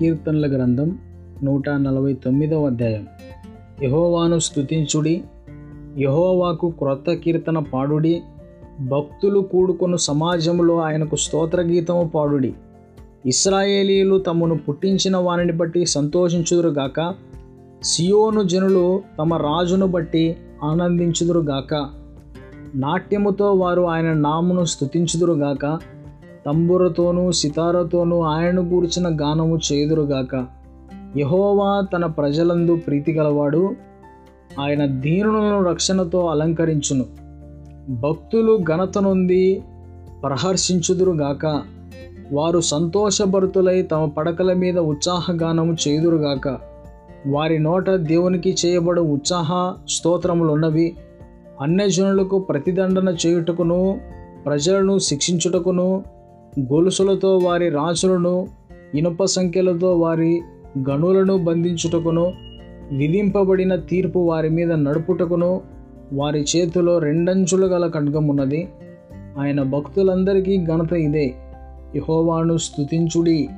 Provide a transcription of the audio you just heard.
కీర్తనల గ్రంథం నూట నలభై తొమ్మిదవ అధ్యాయం. యహోవాను స్థుతించుడి యహోవాకు క్రొత్త కీర్తన పాడుడి భక్తులు కూడుకొను సమాజంలో ఆయనకు స్తోత్ర గీతము పాడుడి. ఇస్రాయేలీలు తమను పుట్టించిన వారిని బట్టి సంతోషించుదురుగాక సియోను జనులు తమ రాజును బట్టి ఆనందించుదురుగాక నాట్యముతో వారు ఆయన నామును స్తుతించుదురుగాక తంబురతోనూ సితారతోనూ ఆయనను కూర్చిన గానము చేయుదురుగాక. యహోవా తన ప్రజలందు ప్రీతి గలవాడు ఆయన దీనులను రక్షణతో అలంకరించును. భక్తులు ఘనత నొంది ప్రహర్షించుదురుగాక. వారు సంతోషభరితులై తమ పడకల మీద ఉత్సాహగానము చేయుదురుగాక. వారి నోట దేవునికి చేయబడు ఉత్సాహ స్తోత్రములున్నవి. అన్యజనులకు ప్రతిదండన చేయుటకును ప్రజలను శిక్షించుటకును గొలుసులతో వారి రాజులను ఇనుప సంఖ్యలతో వారి గనులను బంధించుటకును విధింపబడిన తీర్పు వారి మీద నడుపుటకును వారి చేతిలో రెండంచులు గల ఖడ్గం ఉన్నది. ఆయన భక్తులందరికీ ఘనత ఇదే. యహోవాను స్తుతించుడి.